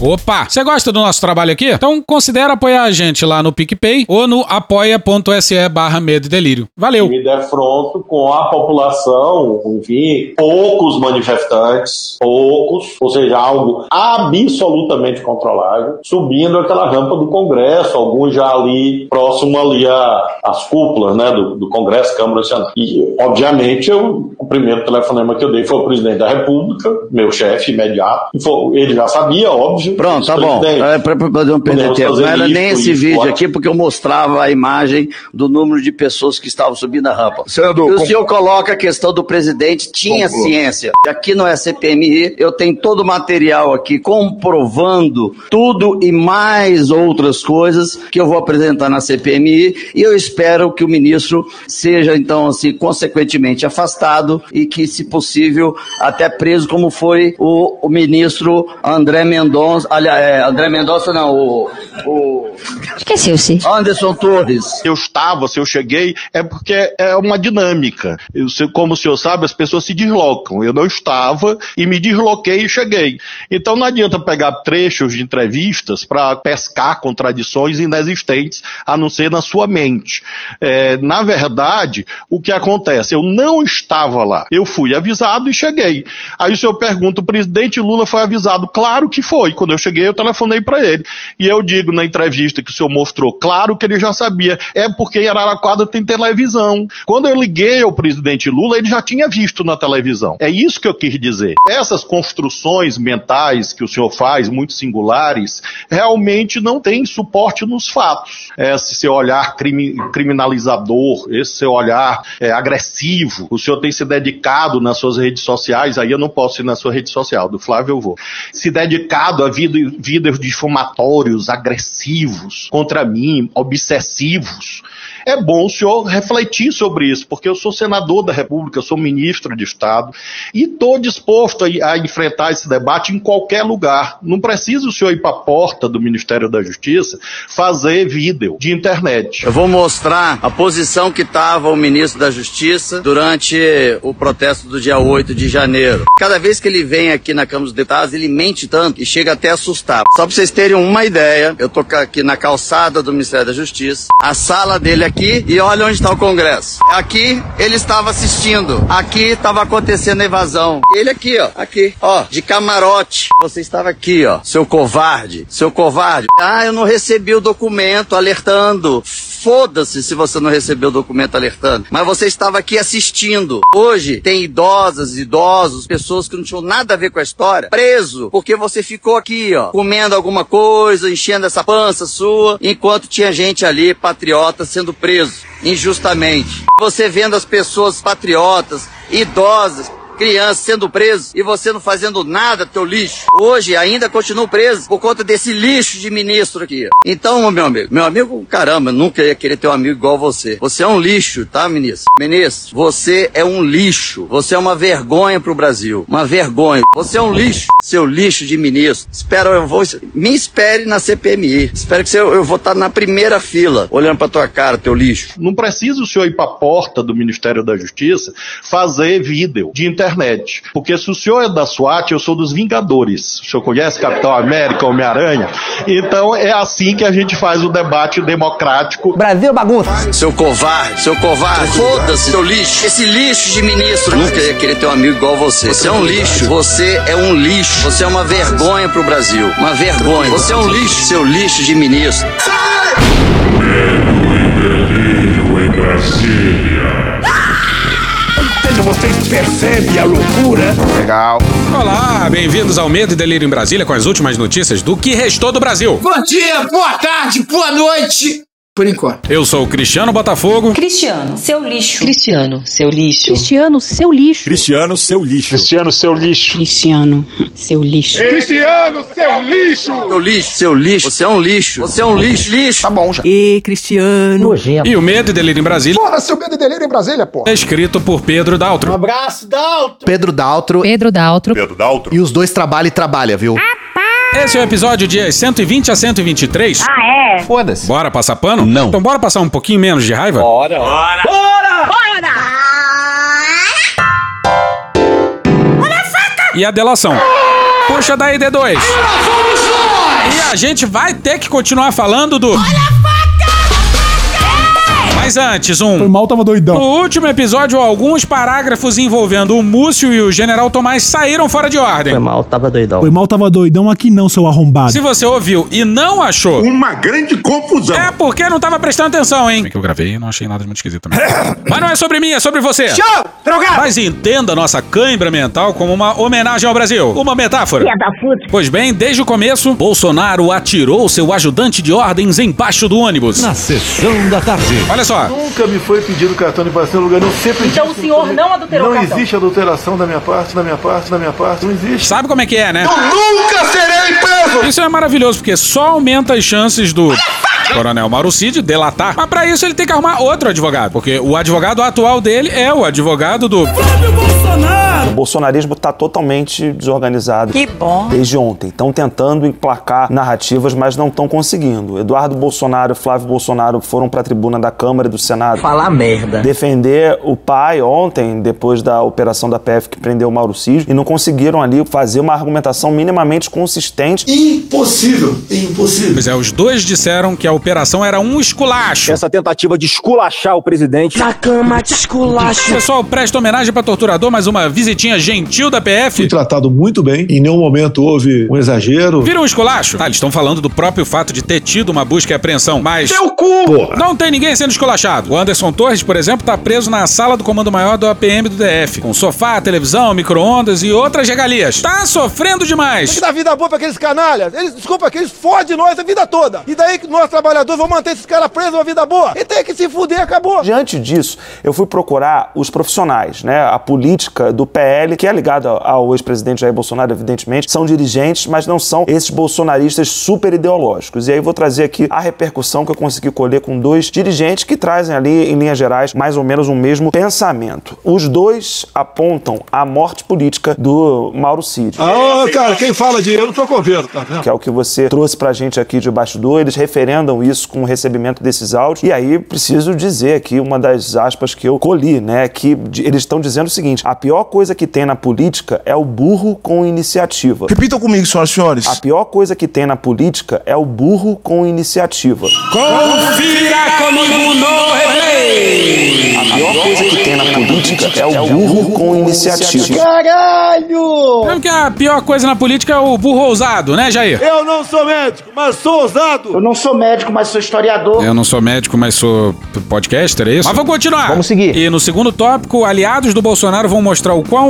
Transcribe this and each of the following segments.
Opa! Você gosta do nosso trabalho aqui? Então considere apoiar a gente lá no PicPay ou no apoia.se barra medo e delírio. Valeu! Me defronto com a população, enfim, poucos manifestantes, poucos, ou seja, algo absolutamente controlável, subindo aquela rampa do Congresso, alguns já ali, próximo ali às cúpulas, né, do, do Congresso, Câmara Nacional. E, obviamente, eu, o primeiro telefonema que eu dei foi ao presidente da República, meu chefe imediato, ele já sabia, óbvio, Pronto, tá bom. É, pra não perder tempo. Não era nem esse vídeo aqui, porque eu mostrava a imagem do número de pessoas que estavam subindo a rampa. Senador, e o senhor coloca a questão do presidente, tinha Conclua. ciência. Aqui no SPMI, eu tenho todo o material aqui comprovando tudo e mais outras coisas que eu vou apresentar na CPMI e eu espero que o ministro seja, então, assim, consequentemente afastado e que, se possível, até preso, como foi o, o ministro André Mendonça Mendonça, aliás, é, André Mendonça não, o, o... Esqueceu-se. Anderson Torres. Eu estava, se eu cheguei, é porque é uma dinâmica. Eu, como o senhor sabe, as pessoas se deslocam. Eu não estava e me desloquei e cheguei. Então não adianta pegar trechos de entrevistas para pescar contradições inexistentes, a não ser na sua mente. É, na verdade, o que acontece? Eu não estava lá. Eu fui avisado e cheguei. Aí o senhor pergunta, o presidente Lula foi avisado? Claro que foi. Quando eu cheguei, eu telefonei para ele. E eu digo na entrevista que o senhor mostrou, claro que ele já sabia. É porque em Araraquara tem televisão. Quando eu liguei ao presidente Lula, ele já tinha visto na televisão. É isso que eu quis dizer. Essas construções mentais que o senhor faz, muito singulares, realmente não têm suporte nos fatos. Esse seu olhar crimi criminalizador, esse seu olhar é, agressivo, o senhor tem se dedicado nas suas redes sociais, aí eu não posso ir na sua rede social, do Flávio eu vou, se dedicado a vídeos difamatórios, agressivos contra mim, obsessivos é bom o senhor refletir sobre isso, porque eu sou senador da República, sou ministro de Estado e estou disposto a, a, enfrentar esse debate em qualquer lugar. Não precisa o senhor ir para a porta do Ministério da Justiça fazer vídeo de internet. Eu vou mostrar a posição que estava o ministro da Justiça durante o protesto do dia 8 de janeiro. Cada vez que ele vem aqui na Câmara dos Deputados, ele mente tanto e chega até a assustar. Só para vocês terem uma ideia, eu tô aqui na calçada do Ministério da Justiça, a sala dele aqui aqui e olha onde está o Congresso. Aqui ele estava assistindo. Aqui estava acontecendo a evasão. Ele aqui, ó. Aqui, ó. De camarote. Você estava aqui, ó. Seu covarde. Seu covarde. Ah, eu não recebi o documento alertando. Foda-se se você não recebeu o documento alertando. Mas você estava aqui assistindo. Hoje tem idosas, idosos, pessoas que não tinham nada a ver com a história, preso, porque você ficou aqui, ó, comendo alguma coisa, enchendo essa pança sua, enquanto tinha gente ali, patriota, sendo preso injustamente. Você vendo as pessoas patriotas, idosas, crianças sendo presos e você não fazendo nada, teu lixo. Hoje ainda continuo preso por conta desse lixo de ministro aqui. Então, meu amigo, meu amigo, caramba, nunca ia querer ter um amigo igual você. Você é um lixo, tá, ministro? Ministro, você é um lixo. Você é uma vergonha pro Brasil. Uma vergonha. Você é um lixo, seu lixo de ministro. Espero, eu vou. Me espere na CPMI. Espero que você, eu vou estar na primeira fila, olhando pra tua cara, teu lixo. Não precisa o senhor ir pra porta do Ministério da Justiça fazer vídeo de internet internet. Porque se o senhor é da SWAT, eu sou dos Vingadores. O senhor conhece Capitão América, Homem-Aranha? Então é assim que a gente faz o debate democrático. Brasil bagunça. Seu covarde, seu covarde. Foda-se, seu lixo. Esse lixo de ministro. Nunca ia querer ter um amigo igual você. Você é um lixo. Você é um lixo. Você é uma vergonha pro Brasil. Uma vergonha. Você é um lixo, seu lixo de ministro. Medo e delírio em Brasília vocês percebem a loucura? Legal. Olá, bem-vindos ao Medo e Delírio em Brasília com as últimas notícias do que restou do Brasil. Bom dia, boa tarde, boa noite por enquanto. Eu sou o Cristiano Botafogo. Cristiano, seu lixo. Cristiano, seu lixo. Cristiano, seu lixo. Cristiano, seu lixo. Cristiano, seu lixo. Cristiano, seu lixo. Cristiano, seu lixo. Seu lixo, seu lixo. Você é um lixo. Você é um lixo, lixo. Tá bom já. E Cristiano. Nojento. E o Medo e Delírio em Brasília. Porra, seu Medo e Delírio em Brasília, pô. É escrito por Pedro Daltro. Um abraço, Daltro. Pedro Daltro. Pedro Daltro. Pedro Daltro. E os dois trabalham e trabalham, viu? Esse é o episódio dias 120 a 123. Ah, é? Foda-se. Bora passar pano? Não. Então bora passar um pouquinho menos de raiva? Bora. Bora. Bora. Bora. e a delação. Puxa daí, D2. E a gente vai ter que continuar falando do. Mas antes, um. Foi mal, tava doidão. No último episódio, alguns parágrafos envolvendo o Múcio e o General Tomás saíram fora de ordem. Foi mal, tava doidão. Foi mal, tava doidão aqui não, seu arrombado. Se você ouviu e não achou, Uma grande confusão. é porque não tava prestando atenção, hein? É que eu gravei e não achei nada de muito esquisito também. Mas não é sobre mim, é sobre você. Tchau, drogado! Mas entenda a nossa cãibra mental como uma homenagem ao Brasil. Uma metáfora. Pois bem, desde o começo, Bolsonaro atirou seu ajudante de ordens embaixo do ônibus. Na sessão da tarde. Olha só, Nunca me foi pedido cartão de vacina em lugar nenhum. Sempre Então disse o senhor que não adulterou Não cartão? existe adulteração da minha parte, da minha parte, da minha parte. Não existe. sabe como é que é, né? Nunca serei preso! Isso é maravilhoso, porque só aumenta as chances do Coronel Mauro Cid delatar. Mas pra isso ele tem que arrumar outro advogado, porque o advogado atual dele é o advogado do O bolsonarismo está totalmente desorganizado. Que bom. Desde ontem. Estão tentando emplacar narrativas, mas não estão conseguindo. Eduardo Bolsonaro e Flávio Bolsonaro foram para a tribuna da Câmara e do Senado Falar merda. defender o pai ontem, depois da operação da PF que prendeu o Mauro Cid, e não conseguiram ali fazer uma argumentação minimamente consistente. Impossível, impossível. Pois é, os dois disseram que a operação era um esculacho. Essa tentativa de esculachar o presidente. Na cama de esculacho. Pessoal, presta homenagem pra torturador, mais uma visitinha gentil da PF. Fui tratado muito bem. Em nenhum momento houve um exagero. Vira um esculacho? Tá, eles estão falando do próprio fato de ter tido uma busca e apreensão, mas. Teu cu! Não tem ninguém sendo esculachado. O Anderson Torres, por exemplo, tá preso na sala do comando maior do APM do DF, com sofá, televisão, micro-ondas e outras regalias. Tá sofrendo demais. Tem que dar vida boa pra aqueles canalhas. Eles, desculpa, que eles fodem nós a vida toda. E daí que nós, trabalhadores, vamos manter esses caras presos uma vida boa. E tem que se fuder, acabou. Diante disso, eu fui procurar os profissionais, né? A política do PL, que é ligada ao ex-presidente Jair Bolsonaro, evidentemente, são dirigentes, mas não são esses bolsonaristas super ideológicos. E aí vou trazer aqui a repercussão que eu consegui colher com dois dirigentes que trazem ali, em linhas gerais, mais ou menos o mesmo pensamento. Os dois apontam a morte política do Mauro Cid. Ah, cara, quem fala de eu não tô com governo, tá vendo? Que é o que você trouxe pra gente aqui de eles referendam isso com o recebimento desses áudios. E aí, preciso dizer aqui uma das aspas que eu colhi, né? Que eles estão dizendo o seguinte: a pior coisa que tem na política é o burro com iniciativa. Repitam comigo, senhoras e senhores. A pior coisa que tem na política é o burro com iniciativa. Confira comigo no replay. A pior coisa que tem na política é o burro com iniciativa. Caralho! Sabe que a pior coisa na política é o burro ousado, né, Jair? Eu não sou médico, mas sou ousado. Eu não sou médico, mas sou historiador. Eu não sou médico, mas sou podcaster, é isso? Mas vamos continuar. Vamos seguir. E no segundo tópico, aliados do Bolsonaro vão mostrar o quão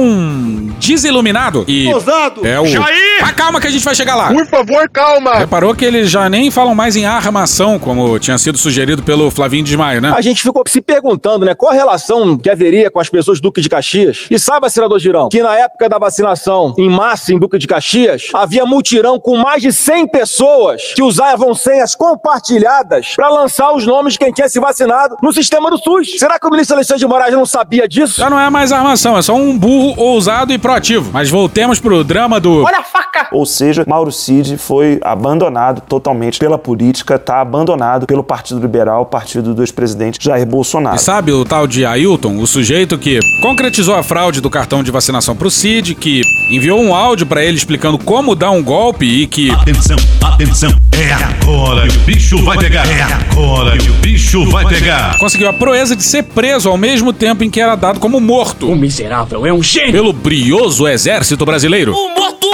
desiluminado e... Ousado. É o... Jair! Mas calma que a gente vai chegar lá. Por favor, calma. Reparou que eles já nem falam mais em armação, como tinha sido sugerido pelo Flavinho Desmaio, né? A gente ficou se perguntando, né, qual a relação que haveria com as pessoas do Duque de Caxias. E sabe, senador Girão, que na época da vacinação em massa em Duque de Caxias, havia mutirão com mais de 100 pessoas que usavam senhas compartilhadas para lançar os nomes de quem tinha se vacinado no sistema do SUS. Será que o ministro Alexandre de Moraes não sabia disso? Já não é mais armação, é só um burro ousado e proativo. Mas voltemos pro drama do... Olha a faca. Ou seja, Mauro Cid foi abandonado totalmente pela política, está abandonado pelo Partido Liberal, partido do ex-presidente Jair Bolsonaro. E sabe o tal de Ailton, o sujeito que concretizou a fraude do cartão de vacinação pro Cid, que enviou um áudio pra ele explicando como dar um golpe e que... Atenção, atenção. É agora que o bicho vai pegar. É agora que o bicho vai pegar. Conseguiu a proeza de ser preso ao mesmo tempo em que era dado como morto. O miserável é um Pelo brioso exército brasileiro. Muito louco.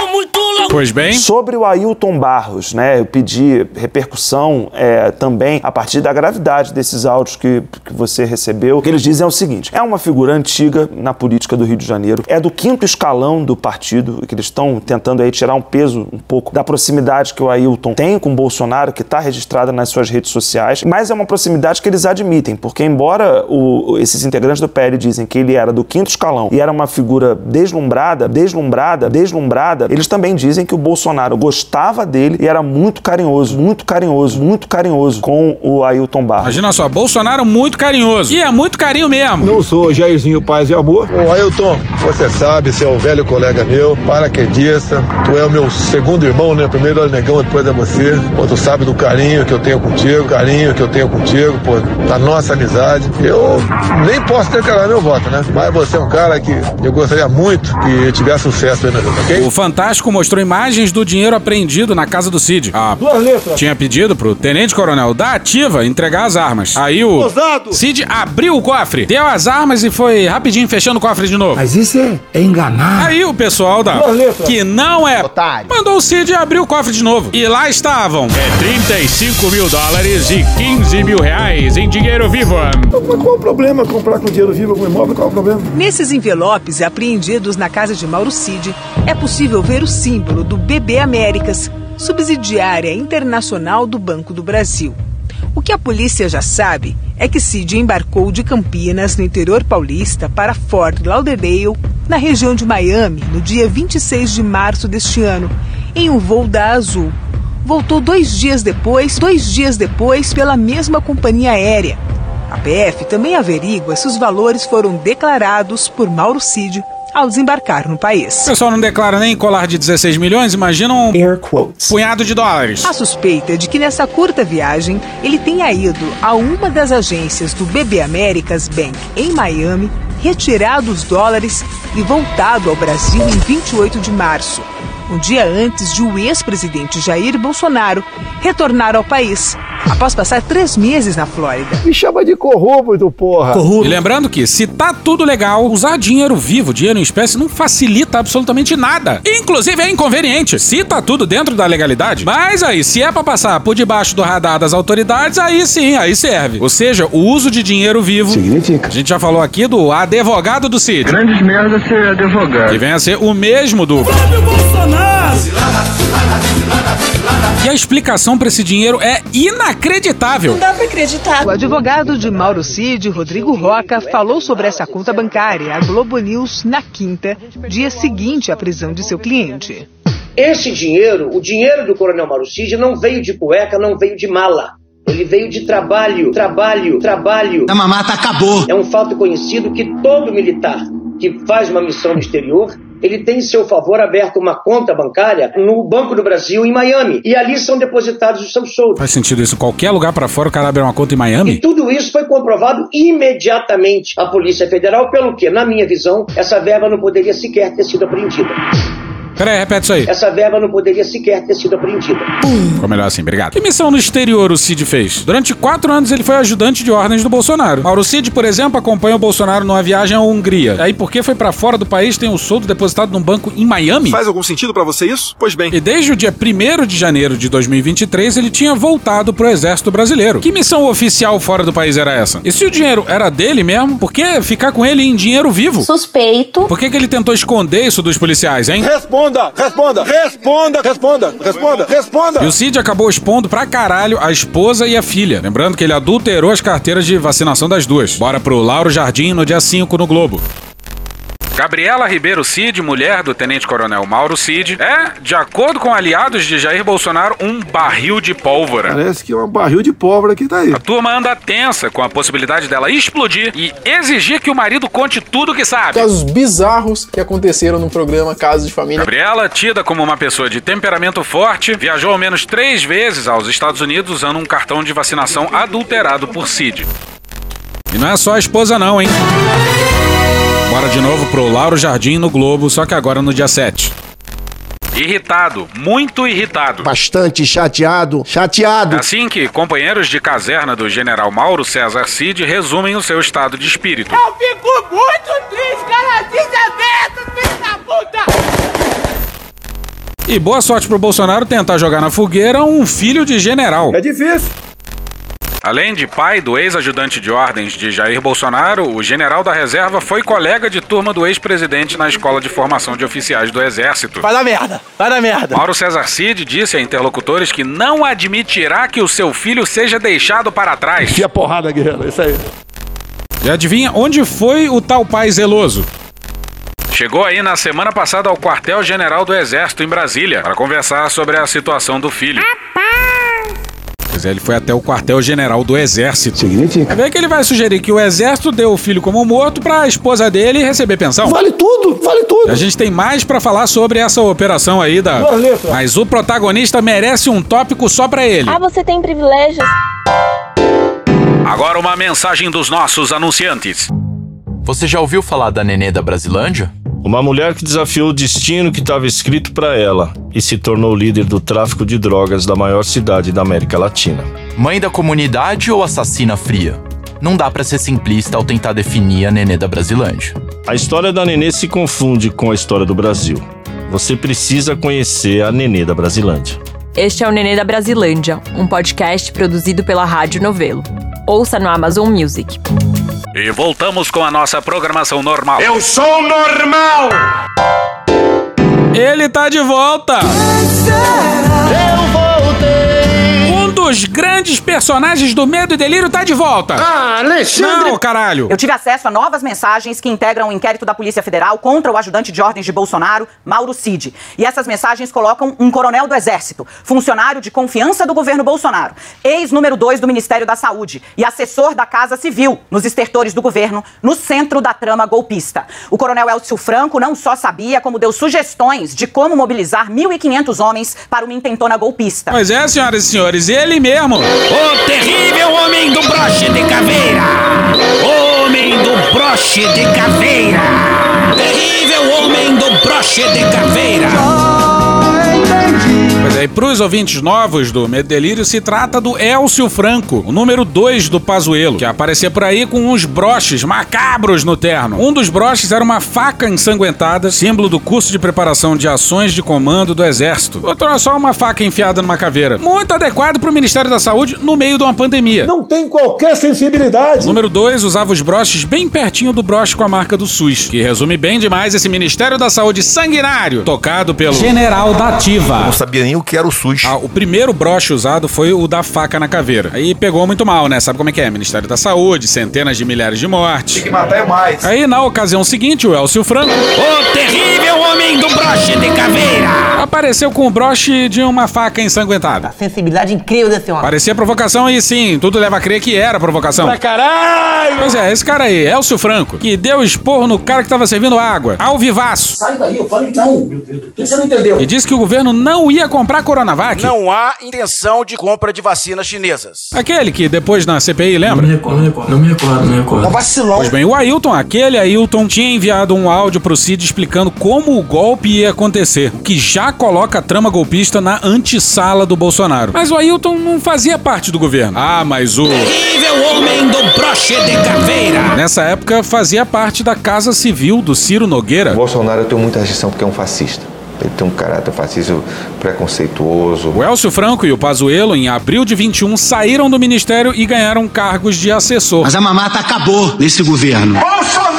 Pois bem, Sobre o Ailton Barros, né? Eu pedi repercussão é, também a partir da gravidade desses áudios que, que você recebeu. O que eles dizem é o seguinte: é uma figura antiga na política do Rio de Janeiro, é do quinto escalão do partido, que eles estão tentando aí tirar um peso um pouco da proximidade que o Ailton tem com o Bolsonaro, que está registrada nas suas redes sociais, mas é uma proximidade que eles admitem, porque embora o- esses integrantes do PL dizem que ele era do quinto escalão e era uma figura deslumbrada, deslumbrada, deslumbrada, eles também dizem em que o Bolsonaro gostava dele e era muito carinhoso, muito carinhoso, muito carinhoso com o Ailton Barros. Imagina só, Bolsonaro muito carinhoso. E é muito carinho mesmo. Não sou Jairzinho Paz e Amor. Ô, Ailton, você sabe, você é um velho colega meu, paraquedista, tu é o meu segundo irmão, né? Primeiro é o Negão, depois é você. Pô, tu sabe do carinho que eu tenho contigo, carinho que eu tenho contigo, pô, da nossa amizade. Eu nem posso declarar meu voto, né? Mas você é um cara que eu gostaria muito que tivesse sucesso aí na vida, ok? O Fantástico mostrou imagens do dinheiro apreendido na casa do Cid. Ah, Duas letras. tinha pedido pro tenente-coronel da ativa entregar as armas. Aí o Ousado. Cid abriu o cofre, deu as armas e foi rapidinho fechando o cofre de novo. Mas isso é, é enganar. Aí o pessoal da Duas letras. que não é mandou o Cid abrir o cofre de novo. E lá estavam é 35 mil dólares e 15 mil reais em dinheiro vivo. Mas qual o problema comprar com dinheiro vivo algum imóvel? Qual o problema? Nesses envelopes apreendidos na casa de Mauro Cid, é possível ver o símbolo do BB Américas, subsidiária internacional do Banco do Brasil. O que a polícia já sabe é que Cid embarcou de Campinas, no interior paulista, para Fort Lauderdale, na região de Miami, no dia 26 de março deste ano, em um voo da Azul. Voltou dois dias depois, dois dias depois, pela mesma companhia aérea. A PF também averigua se os valores foram declarados por Mauro Cid ao desembarcar no país. O pessoal não declara nem colar de 16 milhões, imagina um Air quotes. punhado de dólares. A suspeita é de que nessa curta viagem ele tenha ido a uma das agências do BB Americas Bank em Miami, retirado os dólares e voltado ao Brasil em 28 de março, um dia antes de o ex-presidente Jair Bolsonaro retornar ao país, após passar três meses na Flórida. Me chama de corrupto, porra. E lembrando que, se tá tudo legal, usar dinheiro vivo, dinheiro em espécie, não facilita absolutamente nada. Inclusive é inconveniente, se tá tudo dentro da legalidade. Mas aí, se é pra passar por debaixo do radar das autoridades, aí sim, aí serve. Ou seja, o uso de dinheiro vivo. Significa. A gente já falou aqui do advogado do Cid. Grandes merda ser advogado. Que vem a ser o mesmo do. E a explicação pra esse dinheiro é inacreditável. dá pra acreditar. O advogado de Mauro Cid, Rodrigo Roca, falou sobre essa conta bancária à Globo News na quinta, dia seguinte à prisão de seu cliente. Esse dinheiro, o dinheiro do Coronel Mauro Cid, não veio de cueca, não veio de mala. Ele veio de trabalho, trabalho, trabalho. A mamata acabou. É um fato conhecido que todo militar que faz uma missão no exterior, ele tem em seu favor aberto uma conta bancária no Banco do Brasil em Miami. E ali são depositados os seus soldos. Faz sentido isso. Qualquer lugar pra fora o cara abre uma conta em E Miami? tudo isso foi comprovado imediatamente à Polícia Federal, pelo que, na minha visão, essa verba não poderia sequer ter sido apreendida. Peraí, repete isso aí. Essa verba não poderia sequer ter sido apreendida. Ficou melhor assim, obrigado. Que missão no exterior o Cid fez? Durante quatro anos ele foi ajudante de ordens do Bolsonaro. Mauro Cid, por exemplo, acompanha o Bolsonaro numa viagem à Hungria. Aí, porque foi pra fora do país, tem o soldo depositado num banco em Miami? Faz algum sentido pra você isso? Pois bem. E desde o dia 1 de janeiro de 2023, ele tinha voltado pro Exército Brasileiro. Que missão oficial fora do país era essa? E se o dinheiro era dele mesmo, por que ficar com ele em dinheiro vivo? Suspeito. Por que, que ele tentou esconder isso dos policiais, hein? Responda, responda, responda, responda, responda, responda. E o Cid acabou expondo pra caralho a esposa e a filha. Lembrando que ele adulterou as carteiras de vacinação das duas. Bora pro Lauro Jardim no dia 5 no Globo. Gabriela Ribeiro Cid, mulher do tenente-coronel Mauro Cid, é, de acordo com aliados de Jair Bolsonaro, um barril de pólvora. Parece que é um barril de pólvora que tá aí. A turma anda tensa com a possibilidade dela explodir e exigir que o marido conte tudo o que sabe. Casos bizarros que aconteceram no programa Casos de Família. Gabriela, tida como uma pessoa de temperamento forte, viajou ao menos três vezes aos Estados Unidos usando um cartão de vacinação adulterado por Cid. E não é só a esposa não, hein? Bora de novo pro Lauro Jardim no Globo, só que agora no dia 7. Irritado, muito irritado. Bastante chateado, chateado. Assim que companheiros de caserna do general Mauro César Cid resumem o seu estado de espírito. Eu fico muito triste, cara, desaberto, filho da puta! E boa sorte pro Bolsonaro tentar jogar na fogueira um filho de general. É difícil. Além de pai do ex-ajudante de ordens de Jair Bolsonaro, o general da reserva foi colega de turma do ex-presidente na escola de formação de oficiais do Exército. Vai dar merda, vai dar merda. Mauro César Cid disse a interlocutores que não admitirá que o seu filho seja deixado para trás. Enfia porrada, guerreiro, isso aí. E adivinha onde foi o tal pai zeloso? chegou aí na semana passada ao quartel-general do Exército em Brasília para conversar sobre a situação do filho. Dizer, ele foi até o quartel-general do Exército. Significa. Vê que ele vai sugerir que o Exército deu o filho como morto pra esposa dele receber pensão. Vale tudo, vale tudo. A gente tem mais pra falar sobre essa operação aí da. Mas o protagonista merece um tópico só pra ele. Ah, você tem privilégios. Agora uma mensagem dos nossos anunciantes. Você já ouviu falar da Nenê da Brasilândia? Uma mulher que desafiou o destino que estava escrito para ela e se tornou líder do tráfico de drogas da maior cidade da América Latina. Mãe da comunidade ou assassina fria? Não dá para ser simplista ao tentar definir a Nenê da Brasilândia. A história da Nenê se confunde com a história do Brasil. Você precisa conhecer a Nenê da Brasilândia. Este é o Nenê da Brasilândia, um podcast produzido pela Rádio Novelo. Ouça no Amazon Music. E voltamos com a nossa programação normal. Eu sou normal! Ele tá de volta! Eu voltei! Um dos grandes personagens do Medo e Delírio tá de volta! Ah, Alexandre! Não, caralho! Eu tive acesso a novas mensagens que integram o inquérito da Polícia Federal contra o ajudante de ordens de Bolsonaro, Mauro Cid. E essas mensagens colocam um coronel do Exército, funcionário de confiança do governo Bolsonaro, ex-número 2 do Ministério da Saúde e assessor da Casa Civil, nos estertores do governo, no centro da trama golpista. O coronel Elcio Franco não só sabia, como deu sugestões de como mobilizar 1.500 homens para uma intentona golpista. Pois é, senhoras e senhores, ele mesmo! O terrível homem do broche de caveira! Homem do broche de caveira! Terrível homem do broche de caveira! É, e pros ouvintes novos do Medo Delírio, se trata do Elcio Franco, o número 2 do Pazuelo, que aparecia por aí com uns broches macabros no terno. Um dos broches era uma faca ensanguentada, símbolo do curso de preparação de ações de comando do Exército. Outro era só uma faca enfiada numa caveira. Muito adequado pro Ministério da Saúde no meio de uma pandemia. Não tem qualquer sensibilidade. O número 2 usava os broches bem pertinho do broche com a marca do SUS, que resume bem demais esse Ministério da Saúde sanguinário, tocado pelo General da Ativa. Não sabia nem o que era o SUS. Ah, o primeiro broche usado foi o da faca na caveira. Aí pegou muito mal, né? Sabe como é que é? Ministério da Saúde, centenas de milhares de mortes. Tem que matar é mais. Aí, na ocasião seguinte, o Elcio Franco O terrível homem do broche de caveira! apareceu com o broche de uma faca ensanguentada. Sensibilidade incrível desse homem. Parecia provocação e sim, tudo leva a crer que era provocação. Pra caralho! Pois é, esse cara aí, Elcio Franco, que deu esporro no cara que tava servindo água, ao vivaço. Sai daí, eu falei não. Meu Deus, o que você não entendeu? E disse que o governo não ia comprar Coronavac. Não há intenção de compra de vacinas chinesas. Aquele que depois na CPI, lembra? Não me recordo, não me recordo, não me recordo, não me recordo. Um vacilão. Pois bem, o Ailton, aquele Ailton, tinha enviado um áudio pro Cid explicando como o golpe ia acontecer, o que já coloca a trama golpista na antessala do Bolsonaro. Mas o Ailton não fazia parte do governo. Ah, mas o... Terrível homem do broche de caveira! Nessa época, fazia parte da Casa Civil do Ciro Nogueira. Bolsonaro eu tenho muita rejeição porque é um fascista. Ele tem um caráter fascista preconceituoso. O Elcio Franco e o Pazuello, em abril de 21, saíram do ministério e ganharam cargos de assessor. Mas a mamata acabou nesse governo. Bolsonaro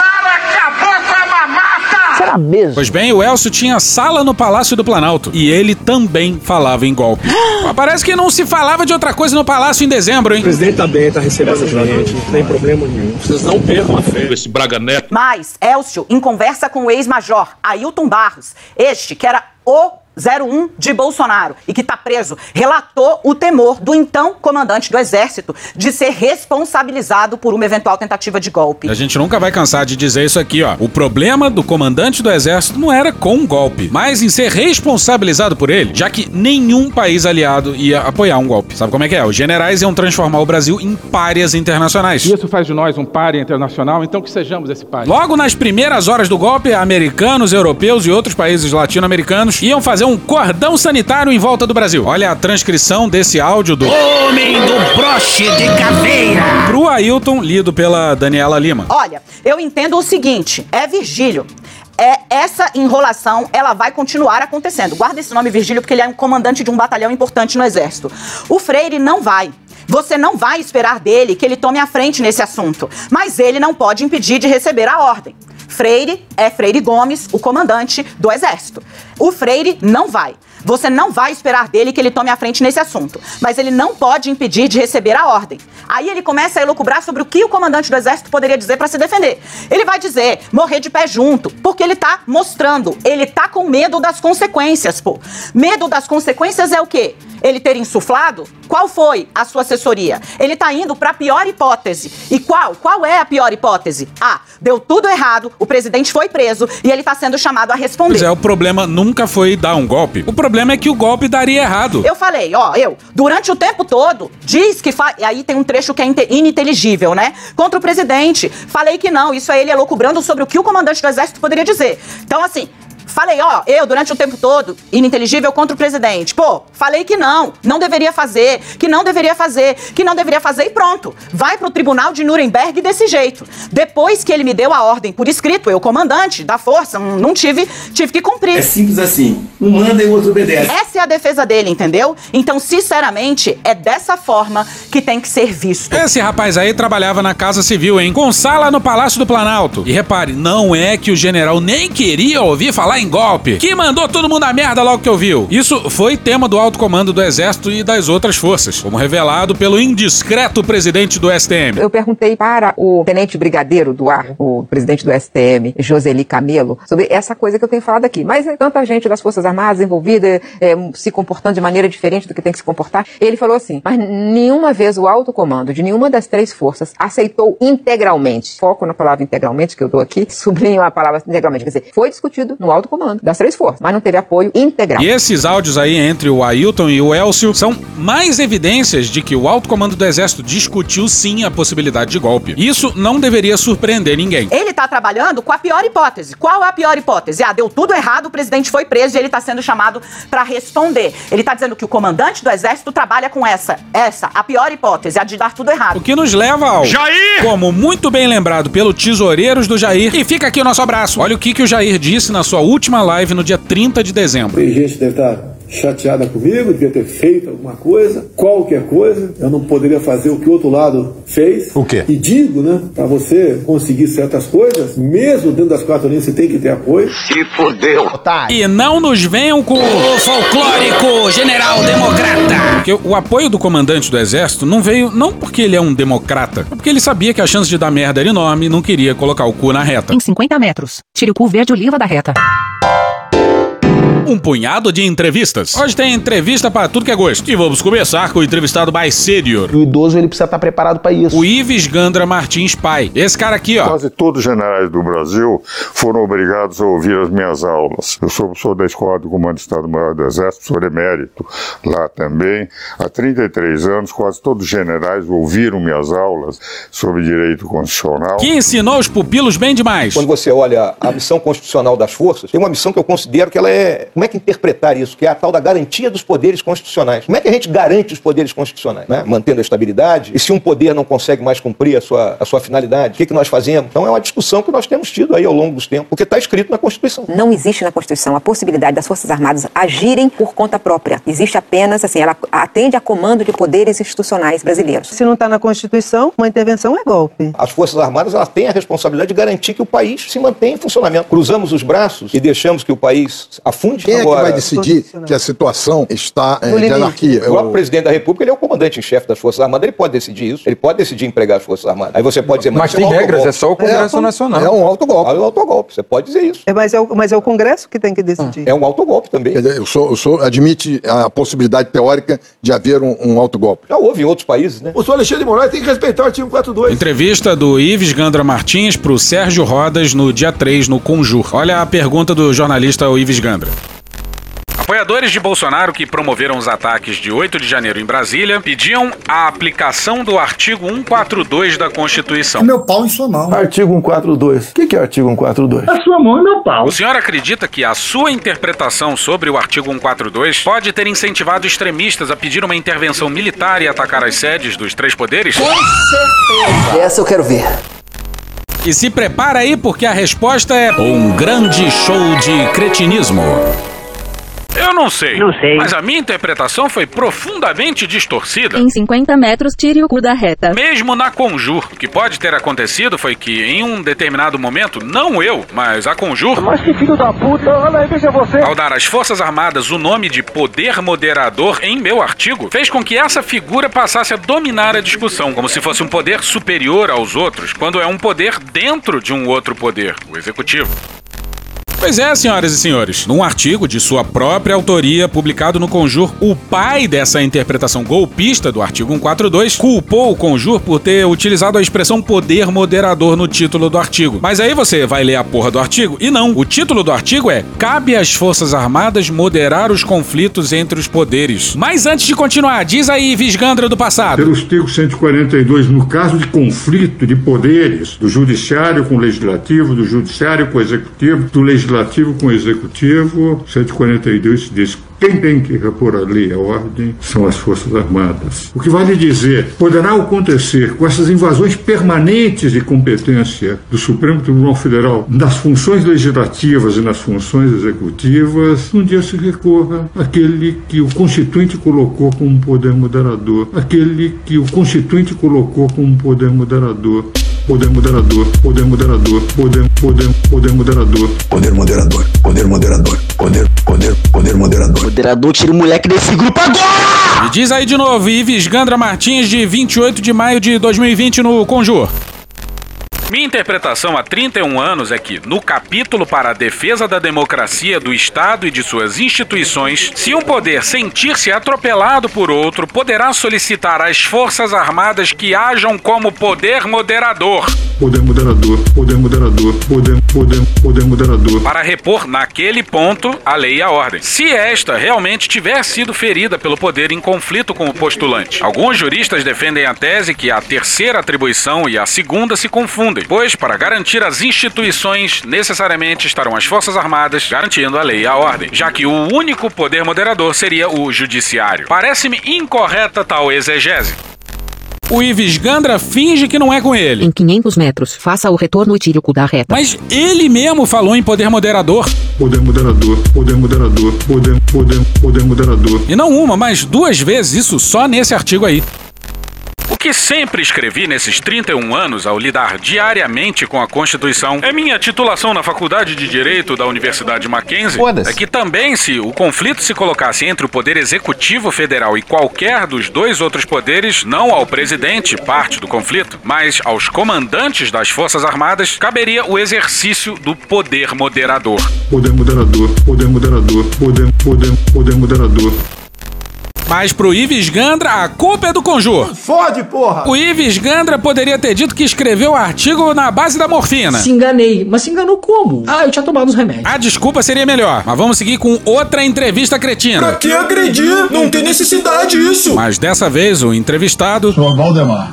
Pois bem, o Elcio tinha sala no Palácio do Planalto e ele também falava em golpe. Mas Parece que não se falava de outra coisa no Palácio em dezembro, hein? O presidente tá bem, tá recebendo gente, não tem problema nenhum. Vocês não percam a fé. Esse Braga Neto. Mas, Elcio, em conversa com o ex-major Ailton Barros, este que era o 01 de Bolsonaro e que está preso, relatou o temor do então comandante do Exército de ser responsabilizado por uma eventual tentativa de golpe. A gente nunca vai cansar de dizer isso aqui, ó. O problema do comandante do exército não era com um golpe, mas em ser responsabilizado por ele, já que nenhum país aliado ia apoiar um golpe. Sabe como é que é? Os generais iam transformar o Brasil em párias internacionais. Isso faz de nós um pária internacional, então que sejamos esse pária. Logo nas primeiras horas do golpe, americanos, europeus e outros países latino-americanos iam fazer um cordão sanitário em volta do Brasil. Olha a transcrição desse áudio do Homem do broche de caveira! pro Ailton, lido pela Daniela Lima. Olha, eu entendo o seguinte, é Virgílio. É, essa enrolação, ela vai continuar acontecendo. Guarda esse nome, Virgílio, porque ele é um comandante de um batalhão importante no Exército. O Freire não vai. Você não vai esperar dele que ele tome a frente nesse assunto. Mas ele não pode impedir de receber a ordem. Freire é Freire Gomes, o comandante do Exército. O Freire não vai. Você não vai esperar dele que ele tome a frente nesse assunto, mas ele não pode impedir de receber a ordem. Aí ele começa a elucubrar sobre o que o comandante do exército poderia dizer para se defender. Ele vai dizer morrer de pé junto, porque ele tá mostrando, ele tá com medo das consequências, pô. Medo das consequências é o quê? Ele ter insuflado? Qual foi a sua assessoria? Ele tá indo para a pior hipótese. E qual? Qual é a pior hipótese? Ah, deu tudo errado, o presidente foi preso e ele tá sendo chamado a responder. Pois é, o problema nunca foi dar um golpe. O problema é que o golpe daria errado. Eu falei, ó, eu, durante o tempo todo, diz que fa... e aí tem um trecho que é inte- ininteligível, né? Contra o presidente. Falei que não, isso é ele elocubrando sobre o que o comandante do exército poderia dizer. Então, assim, Falei, ó, eu durante o tempo todo, ininteligível contra o presidente. Pô, falei que não, não deveria fazer, que não deveria fazer, que não deveria fazer e pronto. Vai pro tribunal de Nuremberg desse jeito. Depois que ele me deu a ordem por escrito, eu, comandante da força, não não tive, tive que cumprir. É simples assim. Um manda e o outro obedece. Essa é a defesa dele, entendeu? Então, sinceramente, é dessa forma que tem que ser visto. Esse rapaz aí trabalhava na Casa Civil, hein? Com sala no Palácio do Planalto. E repare, não é que o general nem queria ouvir falar em golpe, que mandou todo mundo a merda logo que ouviu. Isso foi tema do alto comando do Exército e das outras forças, como revelado pelo indiscreto presidente do STM. Eu perguntei para o tenente brigadeiro do ar, o presidente do STM, Joseli Camelo, sobre essa coisa que eu tenho falado aqui. Mas é tanta gente das Forças Armadas envolvida, é, se comportando de maneira diferente do que tem que se comportar. Ele falou assim, mas nenhuma vez o alto comando de nenhuma das três forças aceitou integralmente, foco na palavra integralmente que eu dou aqui, sublinho a palavra integralmente, quer dizer, foi discutido no alto comando das três forças, mas não teve apoio integral. E esses áudios aí entre o Ailton e o Elcio são mais evidências de que o alto comando do Exército discutiu sim a possibilidade de golpe. Isso não deveria surpreender ninguém. Ele tá trabalhando com a pior hipótese. Qual é a pior hipótese? Ah, deu tudo errado, o presidente foi preso e ele tá sendo chamado para responder. Ele tá dizendo que o comandante do exército trabalha com essa, essa, a pior hipótese, a de dar tudo errado. O que nos leva ao Jair! Como muito bem lembrado pelo Tesoureiros do Jair. E fica aqui o nosso abraço. Olha o que, que o Jair disse na sua última live no dia 30 de dezembro. Tem gente que deve estar chateada comigo, devia ter feito alguma coisa, qualquer coisa. Eu não poderia fazer o que o outro lado fez. O quê? E digo, né, para você conseguir certas coisas, mesmo dentro das quatro linhas, você tem que ter apoio. Se fodeu. E não nos venham com o folclórico general democrata. Porque o apoio do comandante do exército não veio não porque ele é um democrata, é porque ele sabia que a chance de dar merda era enorme e não queria colocar o cu na reta. Em 50 metros, tire o cu verde oliva da reta. Um punhado de entrevistas. Hoje tem entrevista para tudo que é gosto. E vamos começar com o entrevistado mais sênior. O idoso ele precisa estar preparado para isso. O Ives Gandra Martins Pai. Esse cara aqui, ó. Quase todos os generais do Brasil foram obrigados a ouvir as minhas aulas. Eu sou professor da Escola do Comando do Estado-Maior do Exército, sou emérito lá também. Há 33 anos, quase todos os generais ouviram minhas aulas sobre direito constitucional. Que ensinou os pupilos bem demais. Quando você olha a missão constitucional das forças, tem uma missão que eu considero que ela é. Como é que interpretar isso? Que é a tal da garantia dos poderes constitucionais. Como é que a gente garante os poderes constitucionais? Né? Mantendo a estabilidade. E se um poder não consegue mais cumprir a sua, a sua finalidade, o que, que nós fazemos? Então é uma discussão que nós temos tido aí ao longo dos tempos, porque está escrito na Constituição. Não existe na Constituição a possibilidade das Forças Armadas agirem por conta própria. Existe apenas, assim, ela atende a comando de poderes institucionais brasileiros. Se não está na Constituição, uma intervenção é golpe. As Forças Armadas elas têm a responsabilidade de garantir que o país se mantenha em funcionamento. Cruzamos os braços e deixamos que o país afunde. Quem é que Agora, vai decidir que a situação está é, de anarquia? O próprio presidente da República ele é o comandante em chefe das Forças Armadas, ele pode decidir isso, ele pode decidir empregar as Forças Armadas. Aí você pode dizer, mas, Mas é um tem regras, autogolpe. é só o Congresso um- Nacional. É um autogolpe. É um autogolpe, você pode dizer isso. É, mas, é o, mas é o Congresso que tem que decidir. É um autogolpe também. Quer dizer, o senhor, o senhor admite a possibilidade teórica de haver um, um autogolpe? Já houve em outros países, né? O senhor Alexandre de Moraes tem que respeitar o artigo 42. Entrevista do Ives Gandra Martins pro Sérgio Rodas no dia 3 no Conjur. Olha a pergunta do jornalista Ives Gandra. Apoiadores de Bolsonaro que promoveram os ataques de 8 de janeiro em Brasília pediam a aplicação do artigo 142 da Constituição. Meu pau em sua mão. Artigo 142. O que, que é artigo 142? A sua mão e meu pau. O senhor acredita que a sua interpretação sobre o artigo 142 pode ter incentivado extremistas a pedir uma intervenção militar e atacar as sedes dos três poderes? Essa eu quero ver. E se prepara aí porque a resposta é um grande show de cretinismo. Eu não sei. Não sei. Mas a minha interpretação foi profundamente distorcida. Em 50 metros, tire o cu da reta. Mesmo na Conjur. O que pode ter acontecido foi que, em um determinado momento, não eu, mas a Conjur. Mas que filho da puta, olha aí, veja você. Ao dar às Forças Armadas o nome de poder moderador em meu artigo, fez com que essa figura passasse a dominar a discussão, como se fosse um poder superior aos outros, quando é um poder dentro de um outro poder, o executivo. Pois é, senhoras e senhores. Num artigo de sua própria autoria, publicado no Conjur, o pai dessa interpretação golpista do artigo 142 culpou o Conjur por ter utilizado a expressão poder moderador no título do artigo. Mas aí você vai ler a porra do artigo e não. O título do artigo é Cabe às Forças Armadas moderar os conflitos entre os poderes. Mas antes de continuar, diz aí, Visgandra do passado. Pelo artigo 142, no caso de conflito de poderes do judiciário com o legislativo, do judiciário com o executivo, do legislativo com o executivo, 142 diz quem tem que repor a lei e a ordem são as Forças Armadas. O que vale dizer, poderá acontecer com essas invasões permanentes de competência do Supremo Tribunal Federal nas funções legislativas e nas funções executivas, um dia se recorra àquele que o Constituinte colocou como poder moderador, aquele que o Constituinte colocou como poder moderador poder moderador, poder moderador, poder, poder, poder moderador, poder moderador, poder moderador, poder, poder, poder moderador. Moderador, tira o moleque desse grupo agora! E diz aí de novo, Ives Gandra Martins, de 28 de maio de 2020 no Conjur. Minha interpretação há 31 anos é que, no capítulo para a defesa da democracia do Estado e de suas instituições, se um poder sentir-se atropelado por outro, poderá solicitar às Forças Armadas que hajam como poder moderador. Poder moderador, poder moderador, poder, poder, poder moderador. Para repor naquele ponto a lei e a ordem. Se esta realmente tiver sido ferida pelo poder em conflito com o postulante. Alguns juristas defendem a tese que a terceira atribuição e a segunda se confundem pois, para garantir as instituições, necessariamente estarão as Forças Armadas garantindo a lei e a ordem, já que o único poder moderador seria o Judiciário. Parece-me incorreta tal exegese. O Ives Gandra finge que não é com ele. Em 500 metros, faça o retorno e tire o cu da reta. Mas ele mesmo falou em poder moderador. Poder moderador, poder moderador, poder, poder, poder moderador. E não uma, mas duas vezes isso só nesse artigo aí. O que sempre escrevi nesses 31 anos ao lidar diariamente com a Constituição é minha titulação na Faculdade de Direito da Universidade Mackenzie. É que também, se o conflito se colocasse entre o Poder Executivo Federal e qualquer dos dois outros poderes, não ao presidente, parte do conflito, mas aos comandantes das Forças Armadas, caberia o exercício do poder moderador. Poder moderador, poder moderador, poder, poder, poder moderador. Mas pro Ives Gandra, a culpa é do Conjur. Fode, porra! O Ives Gandra poderia ter dito que escreveu o artigo na base da morfina. Se enganei. Mas se enganou como? Ah, eu tinha tomado os remédios. A desculpa seria melhor, mas vamos seguir com outra entrevista cretina. Pra que agredir? Não tem necessidade isso. Mas dessa vez o entrevistado... Sou Valdemar.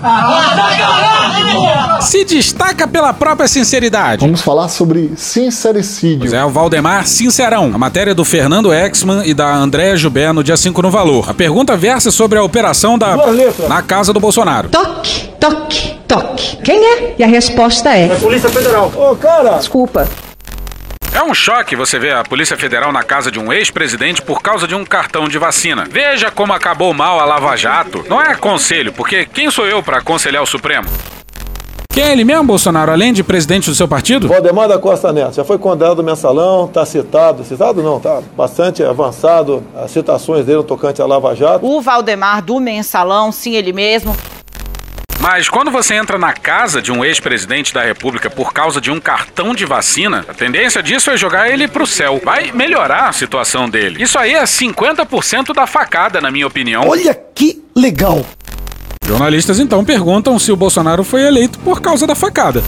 Se destaca pela própria sinceridade. Vamos falar sobre sincericídio. Pois é, o Valdemar Sincerão. A matéria do Fernando Exman e da Andréa Jubé no dia 5 no Valor. A pergunta versa sobre a operação da... Na casa do Bolsonaro. Toque, toque, toque. Quem é? E a resposta é... É Polícia Federal. Ô, cara! Desculpa. É um choque você ver a Polícia Federal na casa de um ex-presidente por causa de um cartão de vacina. Veja como acabou mal a Lava Jato. Não é conselho, porque quem sou eu para aconselhar o Supremo? Quem é ele mesmo, Bolsonaro, além de presidente do seu partido? Valdemar da Costa Neto, já foi condenado do mensalão, está citado, citado não, tá bastante avançado as citações dele no tocante à Lava Jato. O Valdemar do mensalão, sim, ele mesmo. Mas quando você entra na casa de um ex-presidente da República por causa de um cartão de vacina, a tendência disso é jogar ele pro céu. Vai melhorar a situação dele. Isso aí é 50% da facada, na minha opinião. Olha que legal! Jornalistas então perguntam se o Bolsonaro foi eleito por causa da facada.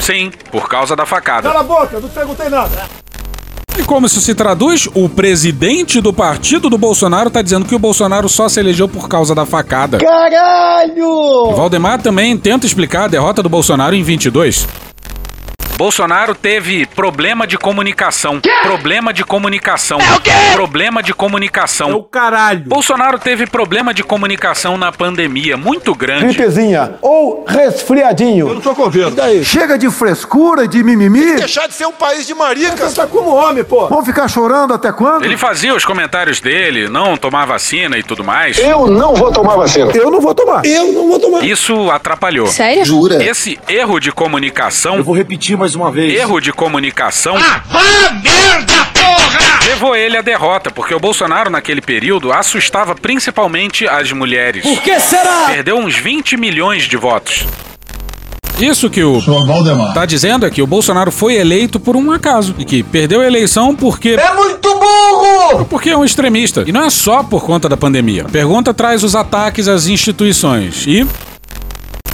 Sim, por causa da facada. Cala a boca, não perguntei nada. E como isso se traduz? O presidente do partido do Bolsonaro tá dizendo que o Bolsonaro só se elegeu por causa da facada. Caralho! E Valdemar também tenta explicar a derrota do Bolsonaro em 22. Bolsonaro teve problema de comunicação. Problema de comunicação. Problema de comunicação. É o caralho. Bolsonaro teve problema de comunicação na pandemia muito grande. Gripezinha ou resfriadinho. Eu não tô convendo. daí? Chega de frescura e de mimimi. Deixar de ser um país de marica. Você tá como homem, pô. Vão ficar chorando até quando? Ele fazia os comentários dele, não tomar vacina e tudo mais. Eu não vou tomar vacina. Eu não vou tomar. Eu não vou tomar. Isso atrapalhou. Sério? Jura? Esse erro de comunicação. Eu vou repetir mais uma vez. Erro de comunicação. Ah, merda, porra! Levou ele à derrota, porque o Bolsonaro, naquele período, assustava principalmente as mulheres. Por que será? Perdeu uns 20 milhões de votos. Isso que o Valdemar. tá dizendo é que o Bolsonaro foi eleito por um acaso e que perdeu a eleição porque É muito burro! porque é um extremista. E não é só por conta da pandemia. A pergunta traz os ataques às instituições e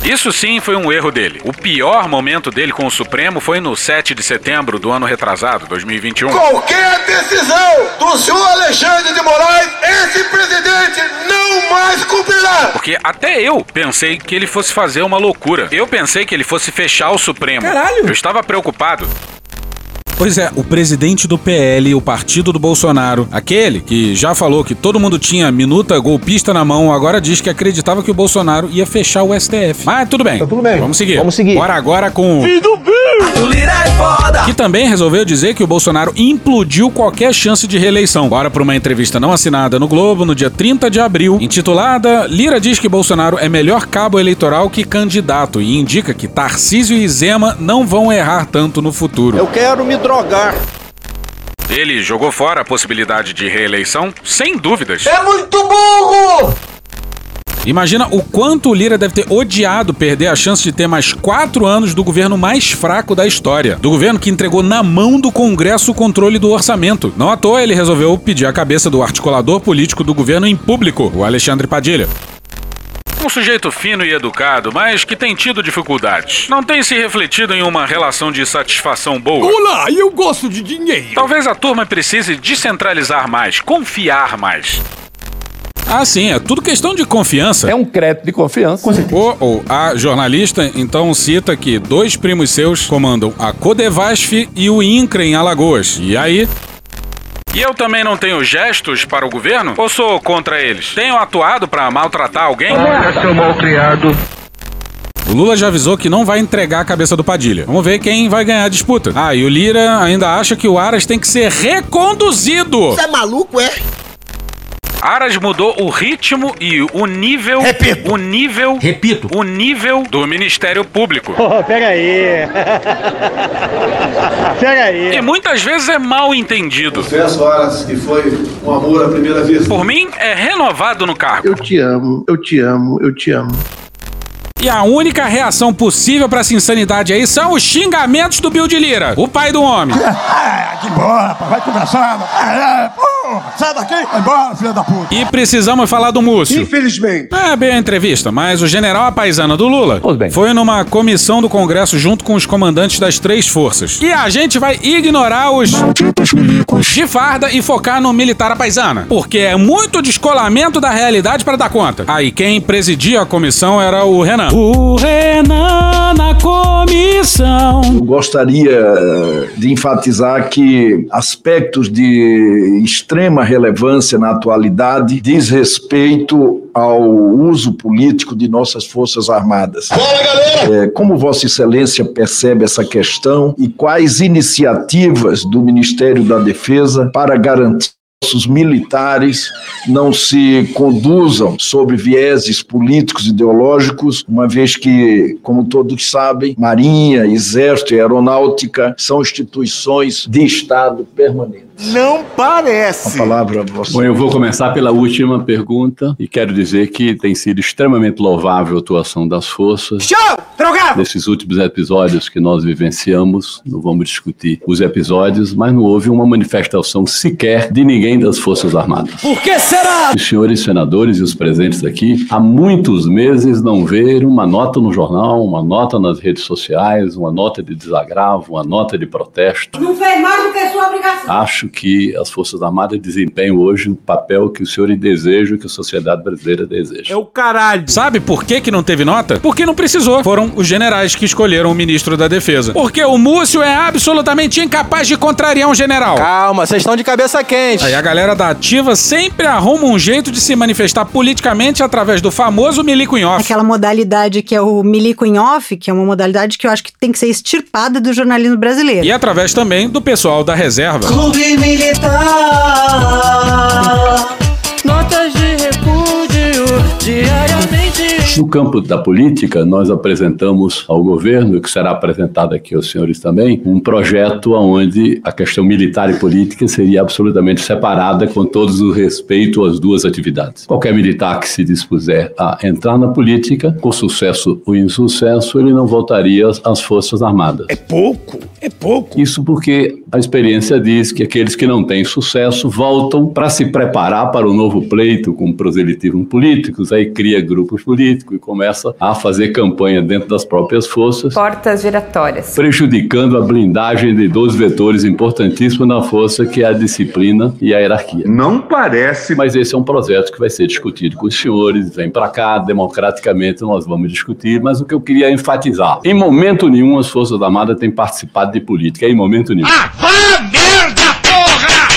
isso sim foi um erro dele. O pior momento dele com o Supremo foi no 7 de setembro do ano retrasado, 2021. Qualquer decisão do senhor Alexandre de Moraes, esse presidente não mais cumprirá! Porque até eu pensei que ele fosse fazer uma loucura. Eu pensei que ele fosse fechar o Supremo. Caralho! Eu estava preocupado. Pois é, o presidente do PL, o partido do Bolsonaro, aquele que já falou que todo mundo tinha minuta golpista na mão, agora diz que acreditava que o Bolsonaro ia fechar o STF. Mas tudo bem. Tá tudo bem. Vamos seguir. Vamos seguir. Bora agora com. Que também resolveu dizer que o Bolsonaro implodiu qualquer chance de reeleição. Bora para uma entrevista não assinada no Globo no dia 30 de abril, intitulada Lira diz que Bolsonaro é melhor cabo eleitoral que candidato e indica que Tarcísio e Zema não vão errar tanto no futuro. Eu quero me drogar. Ele jogou fora a possibilidade de reeleição, sem dúvidas. É muito burro! Imagina o quanto o Lira deve ter odiado perder a chance de ter mais quatro anos do governo mais fraco da história. Do governo que entregou na mão do Congresso o controle do orçamento. Não à toa ele resolveu pedir a cabeça do articulador político do governo em público, o Alexandre Padilha. Um sujeito fino e educado, mas que tem tido dificuldades. Não tem se refletido em uma relação de satisfação boa. Olá, eu gosto de dinheiro. Talvez a turma precise descentralizar mais, confiar mais. Ah, sim, é tudo questão de confiança. É um crédito de confiança. O ou a jornalista então cita que dois primos seus comandam a Codevasf e o INCRA em Alagoas. E aí? E eu também não tenho gestos para o governo? Ou sou contra eles? Tenho atuado para maltratar alguém? seu mal criado. O Lula já avisou que não vai entregar a cabeça do Padilha. Vamos ver quem vai ganhar a disputa. Ah, e o Lira ainda acha que o Aras tem que ser reconduzido. Você é maluco, é? Aras mudou o ritmo e o nível. Repito. O nível. Repito. O nível do Ministério Público. Oh, pega aí. pega aí. E muitas vezes é mal entendido. Confesso, Aras, que foi um amor à primeira vista. Por mim, é renovado no cargo. Eu te amo, eu te amo, eu te amo. E a única reação possível pra essa insanidade aí são os xingamentos do Bill de Lira, o pai do homem. Ah, que rapaz. Vai conversar. Ah, porra, sai daqui. Vai embora, filha da puta. E precisamos falar do Múcio. Infelizmente. É bem a entrevista, mas o general apaisana do Lula Pois bem. foi numa comissão do Congresso junto com os comandantes das três forças. E a gente vai ignorar os de farda e focar no militar apaisana, porque é muito descolamento da realidade para dar conta. Aí quem presidia a comissão era o Renan. O Renan na comissão. Gostaria eh, de enfatizar que aspectos de extrema relevância na atualidade diz respeito ao uso político de nossas Forças Armadas. Eh, como Vossa Excelência percebe essa questão e quais iniciativas do Ministério da Defesa para garantir nossos militares não se conduzam sob vieses políticos ideológicos, uma vez que, como todos sabem, Marinha, Exército e Aeronáutica são instituições de Estado permanente. Não parece. A palavra a você. Bom, eu vou começar pela última pergunta e quero dizer que tem sido extremamente louvável a atuação das forças. Show! Drogado! Nesses últimos episódios que nós vivenciamos, não vamos discutir os episódios, mas não houve uma manifestação sequer de ninguém das Forças Armadas. Por que será? Os senhores senadores e os presentes aqui, há muitos meses não ver uma nota no jornal, uma nota nas redes sociais, uma nota de desagravo, uma nota de protesto. Não fez mais do que sua obrigação. Acho acho que as Forças Armadas desempenham hoje o papel que os senhores desejam, que a sociedade brasileira deseja. É o caralho. Sabe por que, que não teve nota? Porque não precisou. Foram os generais que escolheram o ministro da Defesa. Porque o Múcio é absolutamente incapaz de contrariar um general. Calma, vocês estão de cabeça quente. Aí a galera da ativa sempre arruma um jeito de se manifestar politicamente através do famoso milico em off. Aquela modalidade que é o milico em off, que é uma modalidade que eu acho que tem que ser extirpada do jornalismo brasileiro. E através também do pessoal da reserva. Clube Militar. Notas de repúdio diariamente. No campo da política, nós apresentamos ao governo, que será apresentado aqui aos senhores também, um projeto onde a questão militar e política seria absolutamente separada com todo o respeito às duas atividades. Qualquer militar que se dispuser a entrar na política, com sucesso ou insucesso, ele não voltaria às Forças Armadas. É pouco, é pouco. Isso porque a experiência diz que aqueles que não têm sucesso voltam para se preparar para o novo pleito com proselitismo políticos, aí cria grupos políticos e começa a fazer campanha dentro das próprias forças, Portas giratórias. prejudicando a blindagem de dois vetores importantíssimos na força, que é a disciplina e a hierarquia. Não parece. Mas esse é um projeto que vai ser discutido com os senhores, vem para cá, democraticamente nós vamos discutir, mas o que eu queria enfatizar, em momento nenhum as Forças Armadas têm participado de política, em momento nenhum.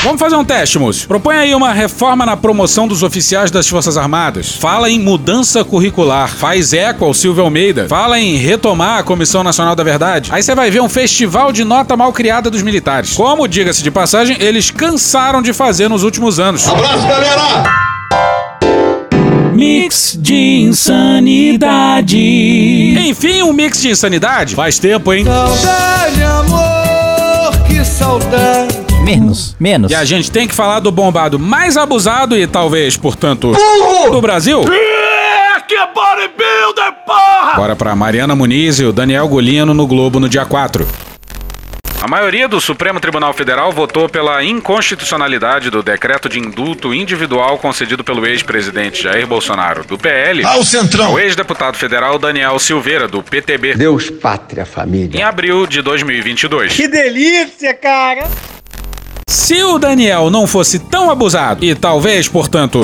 Vamos fazer um teste, Múcio. Propõe aí uma reforma na promoção dos oficiais das Forças Armadas. Fala em mudança curricular. Faz eco ao Silvio Almeida. Fala em retomar a Comissão Nacional da Verdade. Aí você vai ver um festival de nota mal criada dos militares. Como, diga-se de passagem, eles cansaram de fazer nos últimos anos. Abraço, galera! Mix de insanidade. Enfim, um mix de insanidade. Faz tempo, hein? Saudade, amor, que saudade. Menos, menos. E a gente tem que falar do bombado mais abusado e talvez, portanto, do Brasil. Que bodybuilder, porra! Bora pra Mariana Muniz e o Daniel Golino no Globo no dia 4. A maioria do Supremo Tribunal Federal votou pela inconstitucionalidade do decreto de indulto individual concedido pelo ex-presidente Jair Bolsonaro, do PL, Ao Centrão. ao ex-deputado federal Daniel Silveira, do PTB, Deus, pátria, família. em abril de 2022. Que delícia, cara! Se o Daniel não fosse tão abusado e talvez, portanto,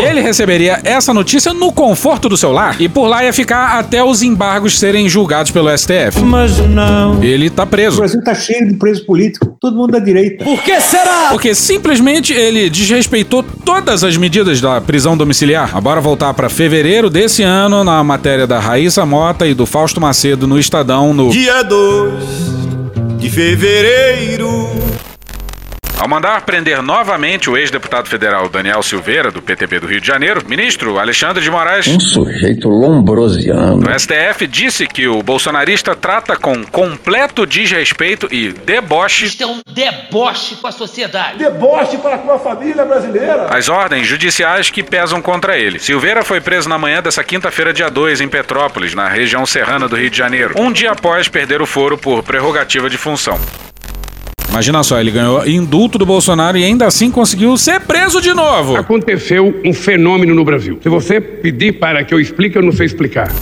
ele receberia essa notícia no conforto do seu lar e por lá ia ficar até os embargos serem julgados pelo STF. Mas não. Ele tá O preso. Brasil tá cheio de preso político, todo mundo da direita. Por que será? Porque simplesmente ele desrespeitou todas as medidas da prisão domiciliar. Agora voltar pra fevereiro desse ano na matéria da Raíssa Mota e do Fausto Macedo no Estadão no Dia 2 de fevereiro. Ao mandar prender novamente o ex-deputado federal Daniel Silveira, do PTB do Rio de Janeiro, ministro Alexandre de Moraes Um sujeito lombrosiano. do STF disse que o bolsonarista trata com completo desrespeito e deboche Isto é um deboche com a sociedade. Deboche para com a família brasileira. as ordens judiciais que pesam contra ele. Silveira foi preso na manhã dessa quinta-feira, dia 2, em Petrópolis, na região serrana do Rio de Janeiro, um dia após perder o foro por prerrogativa de função. Imagina só, ele ganhou indulto do Bolsonaro e ainda assim conseguiu ser preso de novo. Aconteceu um fenômeno no Brasil. Se você pedir para que eu explique, eu não sei explicar.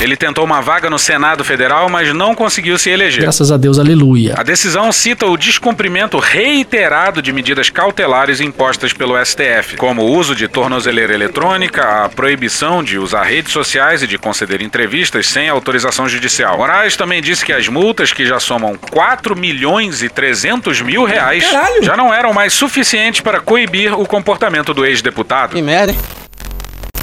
Ele tentou uma vaga no Senado Federal, mas não conseguiu se eleger. Graças a Deus, aleluia. A decisão cita o descumprimento reiterado de medidas cautelares impostas pelo STF, como o uso de tornozeleira eletrônica, a proibição de usar redes sociais e de conceder entrevistas sem autorização judicial. Moraes também disse que as multas, que já somam 4 milhões e 300 mil reais, já não eram mais suficientes para coibir o comportamento do ex-deputado. Que merda, hein?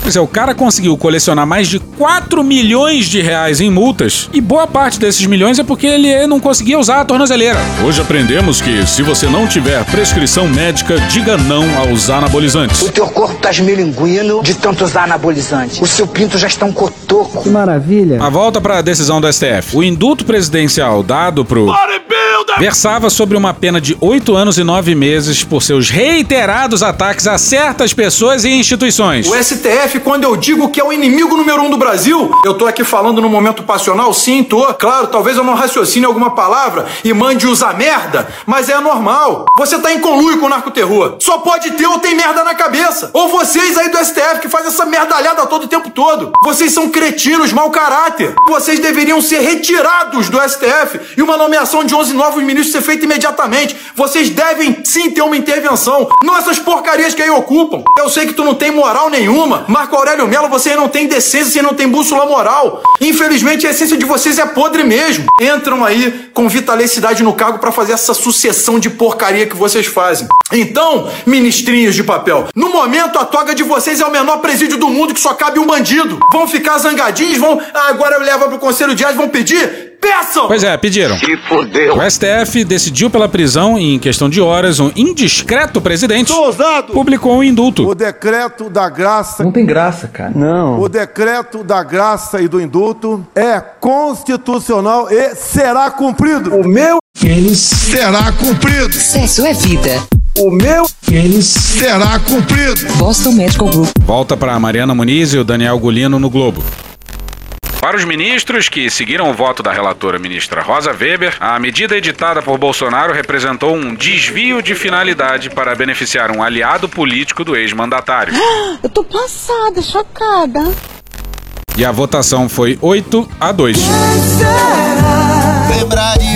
Pois é, o cara conseguiu colecionar mais de 4 milhões de reais em multas e boa parte desses milhões é porque ele não conseguia usar a tornozeleira. Hoje aprendemos que se você não tiver prescrição médica, diga não a usar anabolizantes. O teu corpo tá esmilinguindo de tanto usar anabolizante. O seu pinto já está um cotoco. Que maravilha. A volta para a decisão do STF. O indulto presidencial dado pro versava sobre uma pena de 8 anos e 9 meses por seus reiterados ataques a certas pessoas e instituições. O STF, quando eu digo que é o inimigo número um do Brasil, eu tô aqui falando no momento passional, sim, tô. Claro, talvez eu não raciocine alguma palavra e mande usar merda, mas é normal. Você tá em conluio com o narcoterror. Só pode ter ou tem merda na cabeça. Ou vocês aí do STF que faz essa merdalhada todo o tempo todo. Vocês são cretinos, mau caráter. Vocês deveriam ser retirados do STF e uma nomeação de 11 novos novos ministros ser feita imediatamente. Vocês devem sim ter uma intervenção. Não essas porcarias que aí ocupam. Eu sei que tu não tem moral nenhuma. Marco Aurélio Melo, você não tem decência, você não tem bússola moral. Infelizmente, a essência de vocês é podre mesmo. Entram aí com vitalidade no cargo para fazer essa sucessão de porcaria que vocês fazem. Então, ministrinhos de papel, no momento a toga de vocês é o menor presídio do mundo que só cabe um bandido. Vão ficar zangadinhos, vão. Ah, agora leva pro conselho de Ás, vão pedir? Peçam! Pois é, pediram. Se fodeu. O STF decidiu pela prisão e, em questão de horas, um indiscreto presidente publicou um indulto. O decreto da graça. Não tem graça, cara. Não. O decreto da graça e do indulto é constitucional e será cumprido. O meu Eles será cumprido. Sexo é vida. O meu Eles será cumprido. Boston Medical Group. Volta para Mariana Muniz e o Daniel Gulino no Globo. Para os ministros que seguiram o voto da relatora ministra Rosa Weber, a medida editada por Bolsonaro representou um desvio de finalidade para beneficiar um aliado político do ex-mandatário. Eu tô passada, chocada. E a votação foi 8 a 2. Lembrar de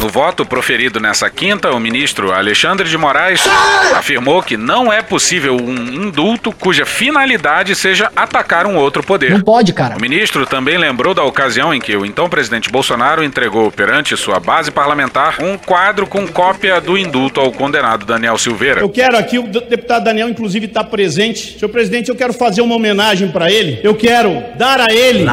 No voto proferido nessa quinta, o ministro Alexandre de Moraes afirmou que não é possível um indulto cuja finalidade seja atacar um outro poder. Não pode, cara. O ministro também lembrou da ocasião em que o então presidente Bolsonaro entregou perante sua base parlamentar um quadro com cópia do indulto ao condenado Daniel Silveira. Eu quero aqui, o deputado Daniel, inclusive, está presente. Senhor presidente, eu quero fazer uma homenagem para ele. Eu quero dar a ele,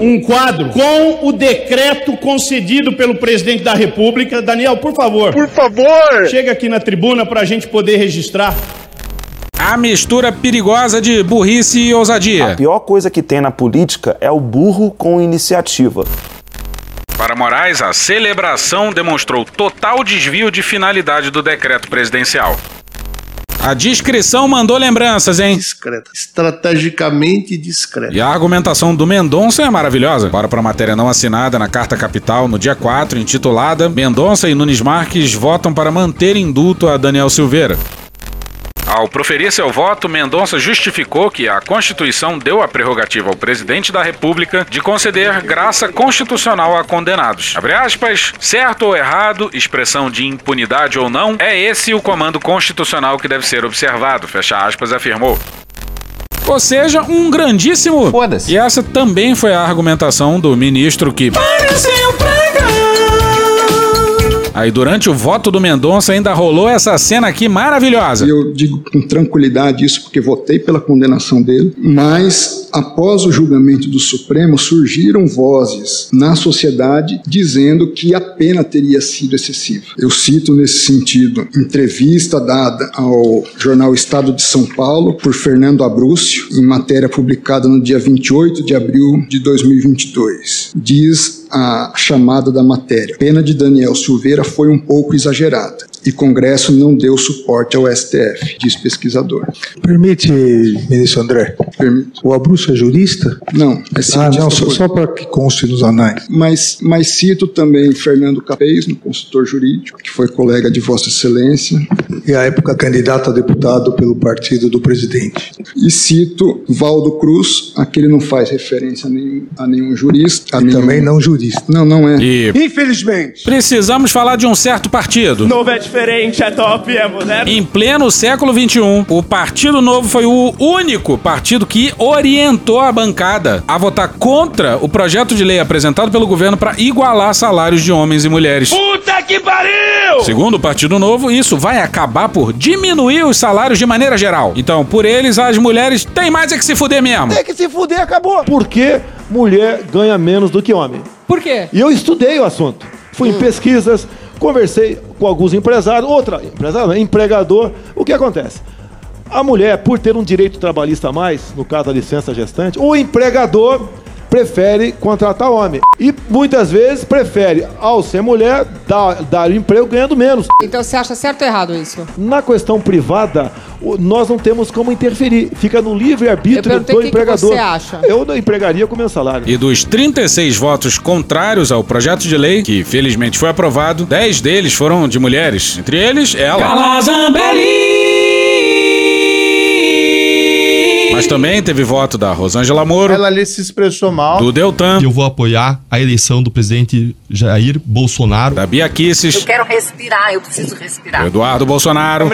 um quadro com o decreto concedido pelo presidente da República. Daniel, por favor. Por favor! Chega aqui na tribuna para a gente poder registrar. A mistura perigosa de burrice e ousadia. A pior coisa que tem na política é o burro com iniciativa. Para Moraes, a celebração demonstrou total desvio de finalidade do decreto presidencial. A discrição mandou lembranças, hein? Discreta. Estrategicamente discreta. E a argumentação do Mendonça é maravilhosa. Bora para a matéria não assinada na Carta Capital no dia 4, intitulada Mendonça e Nunes Marques votam para manter indulto a Daniel Silveira. Ao proferir seu voto, Mendonça justificou que a Constituição deu a prerrogativa ao presidente da República de conceder graça constitucional a condenados. Abre aspas, certo ou errado, expressão de impunidade ou não, é esse o comando constitucional que deve ser observado, fecha aspas, afirmou. Ou seja, um grandíssimo. Foda-se. E essa também foi a argumentação do ministro que. Aí durante o voto do Mendonça ainda rolou essa cena aqui maravilhosa. Eu digo com tranquilidade isso porque votei pela condenação dele, mas após o julgamento do Supremo surgiram vozes na sociedade dizendo que a pena teria sido excessiva. Eu cito nesse sentido entrevista dada ao jornal Estado de São Paulo por Fernando Abrúcio, em matéria publicada no dia 28 de abril de 2022. Diz a chamada da matéria. Pena de Daniel Silveira foi um pouco exagerada e Congresso não deu suporte ao STF, diz pesquisador. Permite, ministro André? Permito. O Abrúcio é jurista? Não, é Ah, não, só, só para que conste nos anais. Mas, mas cito também Fernando Capês, no consultor jurídico, que foi colega de Vossa Excelência. E à época candidato a deputado pelo partido do presidente. E cito Valdo Cruz, aquele não faz referência a nenhum, a nenhum jurista. A E nenhum... também não jurista. Não, não é. E Infelizmente. precisamos falar de um certo partido. Novo é diferente, é top, é moderno. Em pleno século XXI, o Partido Novo foi o único partido que orientou a bancada a votar contra o projeto de lei apresentado pelo governo para igualar salários de homens e mulheres. Puta que pariu! Segundo o Partido Novo, isso vai acabar por diminuir os salários de maneira geral. Então, por eles, as mulheres têm mais é que se fuder mesmo. Tem que se fuder, acabou. Por que mulher ganha menos do que homem? Por quê? E eu estudei o assunto. Fui em pesquisas, conversei com alguns empresários, outra, empresário, não, empregador. O que acontece? A mulher, por ter um direito trabalhista a mais, no caso da licença gestante, o empregador prefere contratar homem. E muitas vezes prefere, ao ser mulher, dar, dar emprego ganhando menos. Então você acha certo ou errado isso? Na questão privada, nós não temos como interferir. Fica no livre-arbítrio do o que que empregador. você acha. Eu não empregaria com meu salário. E dos 36 votos contrários ao projeto de lei, que felizmente foi aprovado, 10 deles foram de mulheres. Entre eles, ela. Calazambelli! Mas também teve voto da Rosângela Moro, Ela ali se expressou mal. do Deltan, Eu vou apoiar a eleição do presidente Jair Bolsonaro. da Bia Kisses, quero respirar, eu preciso respirar. do Eduardo Bolsonaro,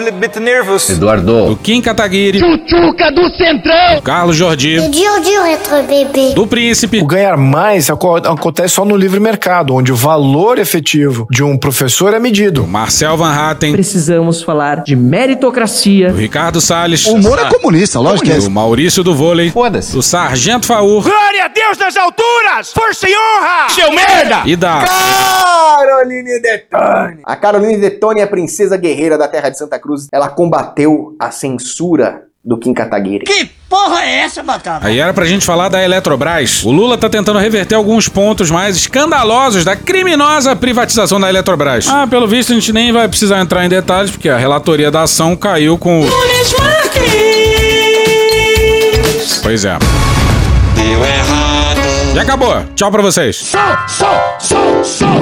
Eduardo. do Kim Kataguiri, Chuchuca do Centrão! do Carlos Jordi, Dio Dio Retro Bebê. do Príncipe, O ganhar mais aco- acontece só no livre mercado, onde o valor efetivo de um professor é medido. do Marcel Van Hatten, Precisamos falar de meritocracia. do Ricardo Salles, O humor é comunista, lógico que é. do Maurício do Vôlei, Foda-se. do Sargento Faur Glória a Deus nas alturas! Força e honra! Seu merda! e da Caroline Detone. A Caroline Detone é a princesa guerreira da terra de Santa Cruz. Ela combateu a censura do Kim Kataguiri. Que porra é essa, Batata? Aí era pra gente falar da Eletrobras. O Lula tá tentando reverter alguns pontos mais escandalosos da criminosa privatização da Eletrobras. Ah, pelo visto a gente nem vai precisar entrar em detalhes, porque a relatoria da ação caiu com o. Pois é. Deu errado. E acabou. Tchau pra vocês.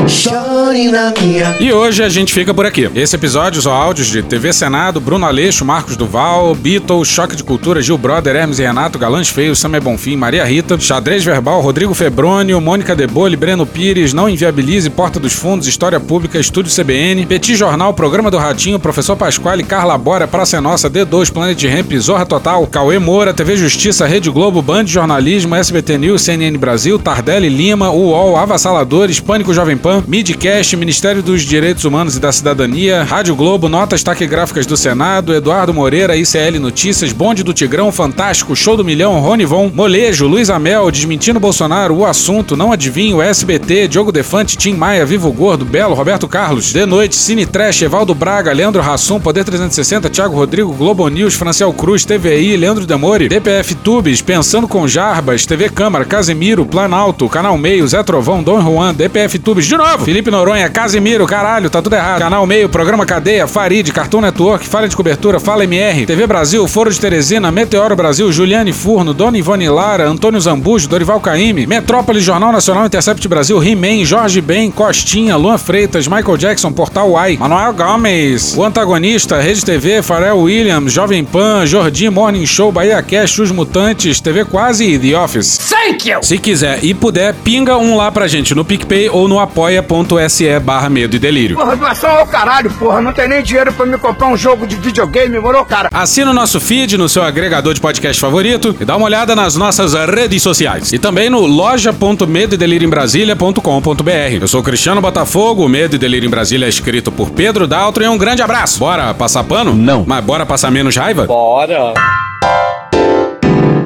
Chore na minha. E hoje a gente fica por aqui. Esse episódio são áudios de TV Senado, Bruno Aleixo, Marcos Duval, Beatles, Choque de Cultura, Gil Brother, Hermes e Renato, Galãs Feios, Samer Bonfim, Maria Rita, Xadrez Verbal, Rodrigo Febrônio, Mônica Debole, Breno Pires, Não Inviabilize, Porta dos Fundos, História Pública, Estúdio CBN, Petit Jornal, Programa do Ratinho, Professor Pasquale, Carla Bora, Praça é Nossa, D2, Planet Ramp, Zorra Total, Cauê Moura, TV Justiça, Rede Globo, Band Jornalismo, SBT News, CNN Brasil, Tardelli Lima, UOL, Avassaladores, Pânico Jovem Pan, Midcast, Ministério dos Direitos Humanos e da Cidadania, Rádio Globo, Notas Taquigráficas do Senado, Eduardo Moreira, ICL Notícias, Bonde do Tigrão, Fantástico, Show do Milhão, Rony Von, Molejo, Luiz Amel, Desmentindo Bolsonaro, O Assunto, Não Adivinho, SBT, Diogo Defante, Tim Maia, Vivo Gordo, Belo, Roberto Carlos, De Noite, Cine Trash, Evaldo Braga, Leandro Rassum, Poder 360, Thiago Rodrigo, Globo News, Franciel Cruz, TVI, Leandro Demore, DPF Tubes, Pensando com Jarbas, TV Câmara, Casemiro, Planalto, Canal Meio, Zé Trovão, Dom Juan, DPF Tubes, de novo, Felipe Noronha, Casemiro, caralho, tá tudo errado, Canal Meio, Programa Cadeia, Farid, Cartoon Network, Falha de Cobertura, Fala MR, TV Brasil, Foro de Teresina, Meteoro Brasil, Juliane Furno, Dona Ivone Lara, Antônio Zambujo, Dorival Caymmi, Metrópole, Jornal Nacional, Intercept Brasil, He-Man, Jorge Ben, Costinha, Luan Freitas, Michael Jackson, Portal Uai, Manuel Gomes, O Antagonista, Rede TV, Farel Williams, Jovem Pan, Jordi Morning Show, Bahia Cash, Os Mutantes, TV Quase e The Office. Thank you! Se quiser e puder, pinga um lá pra gente no PicPay ou no apoia.se barra medo e delírio. Porra, doação ao caralho, porra. Não tem nem dinheiro pra me comprar um jogo de videogame, morou, cara? Assina o nosso feed no seu agregador de podcast favorito e dá uma olhada nas nossas redes sociais. E também no loja.medoedelirioembrasilha.com.br. Eu sou Cristiano Botafogo, o Medo e Delírio em Brasília é escrito por Pedro Daltro e um grande abraço. Bora passar pano? Não. Mas bora passar menos raiva? Bora.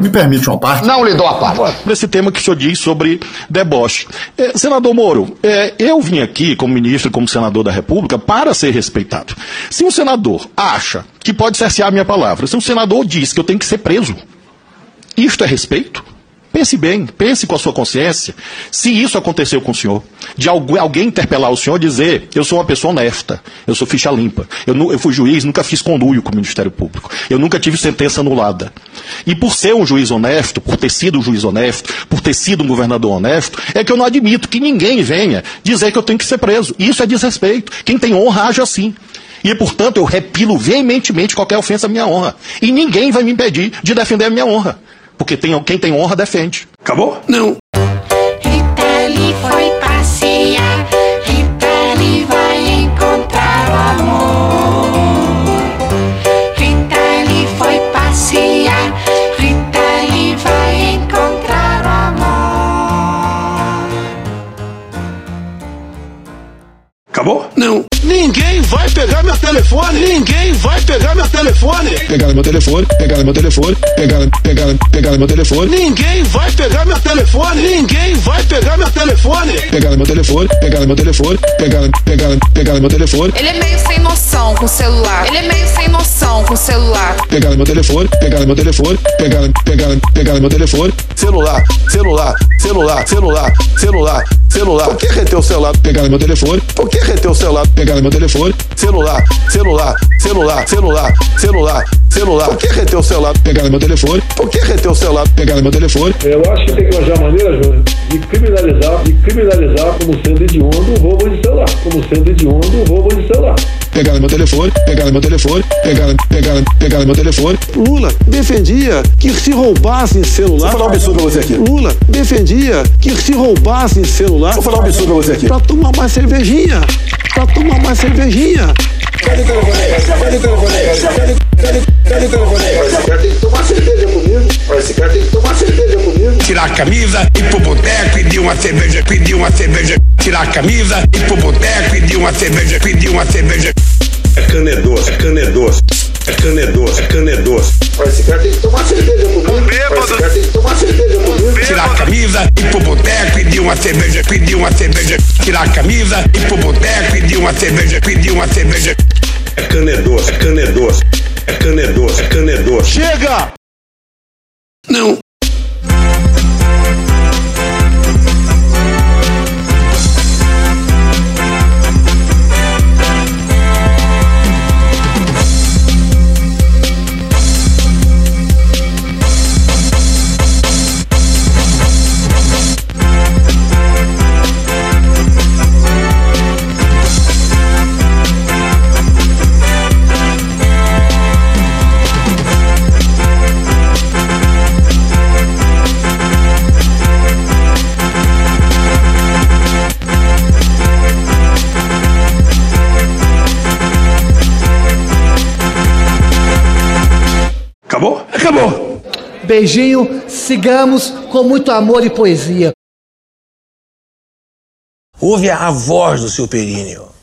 Me permite uma parte? Não lhe dou a parte. Nesse tema que o senhor diz sobre deboche. É, senador Moro, é, eu vim aqui como ministro e como senador da República para ser respeitado. Se um senador acha que pode cercear a minha palavra, se um senador diz que eu tenho que ser preso, isto é respeito? Pense bem, pense com a sua consciência. Se isso aconteceu com o senhor, de algu- alguém interpelar o senhor e dizer, eu sou uma pessoa honesta, eu sou ficha limpa, eu, eu fui juiz, nunca fiz conluio com o Ministério Público, eu nunca tive sentença anulada. E por ser um juiz honesto, por ter sido um juiz honesto, por ter sido um governador honesto, é que eu não admito que ninguém venha dizer que eu tenho que ser preso. Isso é desrespeito. Quem tem honra age assim. E, portanto, eu repilo veementemente qualquer ofensa à minha honra. E ninguém vai me impedir de defender a minha honra. Porque tem, quem tem honra defende. Acabou? Não. Rita foi passear. Rita vai encontrar o amor. Rita foi passear. Rita vai encontrar o amor. Acabou? Não. Ninguém vai pegar meu telefone. Ninguém vai pegar meu telefone. Pegaram meu telefone, pegaram meu telefone, pegaram, pegaram, pegaram meu telefone. Ninguém vai pegar meu telefone. Ninguém vai pegar meu telefone. Pegaram meu telefone, pegaram meu telefone, pegaram, pegaram, pegaram meu telefone. Ele é meio sem noção com o celular. Ele é meio sem noção com o celular. Pegaram meu telefone, pegaram meu telefone, pegaram, pegaram, pegaram meu telefone. Celular, celular, celular, celular, celular, celular. O que é reter o celular? Pegar meu telefone. O que é reter o celular? Pegar no meu telefone. Celular, celular, celular, celular, celular, celular. O que é reter o celular? Pegar no meu telefone. O que é reter o celular? Pegar no meu telefone. Eu acho que tem que arranjar maneira, Júnior, de criminalizar, de criminalizar como sendo hediondo o roubo de celular. Como sendo hediondo o roubo de celular. Pegar no meu telefone, pegar no meu telefone, pegar, pegar, pegar no meu telefone. Lula defendia que se roubassem celular. Vou falar um absurdo pra você aqui. Lula defendia que se roubassem celular. Vou falar um absurdo pra você aqui. Pra tomar mais cervejinha. Pra tomar mais cervejinha. Cadê o telefone? Cadê o telefone? O telefone? Esse cara tem que tomar cerveja comigo. Esse cara tem que tomar cerveja comigo. Tirar a camisa, ir pro boteco, pedir uma cerveja, pedir uma cerveja. Tirar a camisa, ir pro boteco, pedir uma cerveja, pedir uma cerveja. É cana é doce, é cana é doce. É cana é doce, é cana é doce. Esse cara tem que tomar cerveja comigo. Esse cara tem que tomar cerveja comigo. Tirar a camisa, ir pro boteco, pedir uma cerveja, pedir uma cerveja. Tirar a camisa, ir pro boteco, pedir uma cerveja, pedir uma cerveja. É cana é doce, é cana é doce. É cana é doce, é cana é doce. Chega! Não. Acabou. Beijinho, sigamos com muito amor e poesia. Ouve a voz do seu períneo.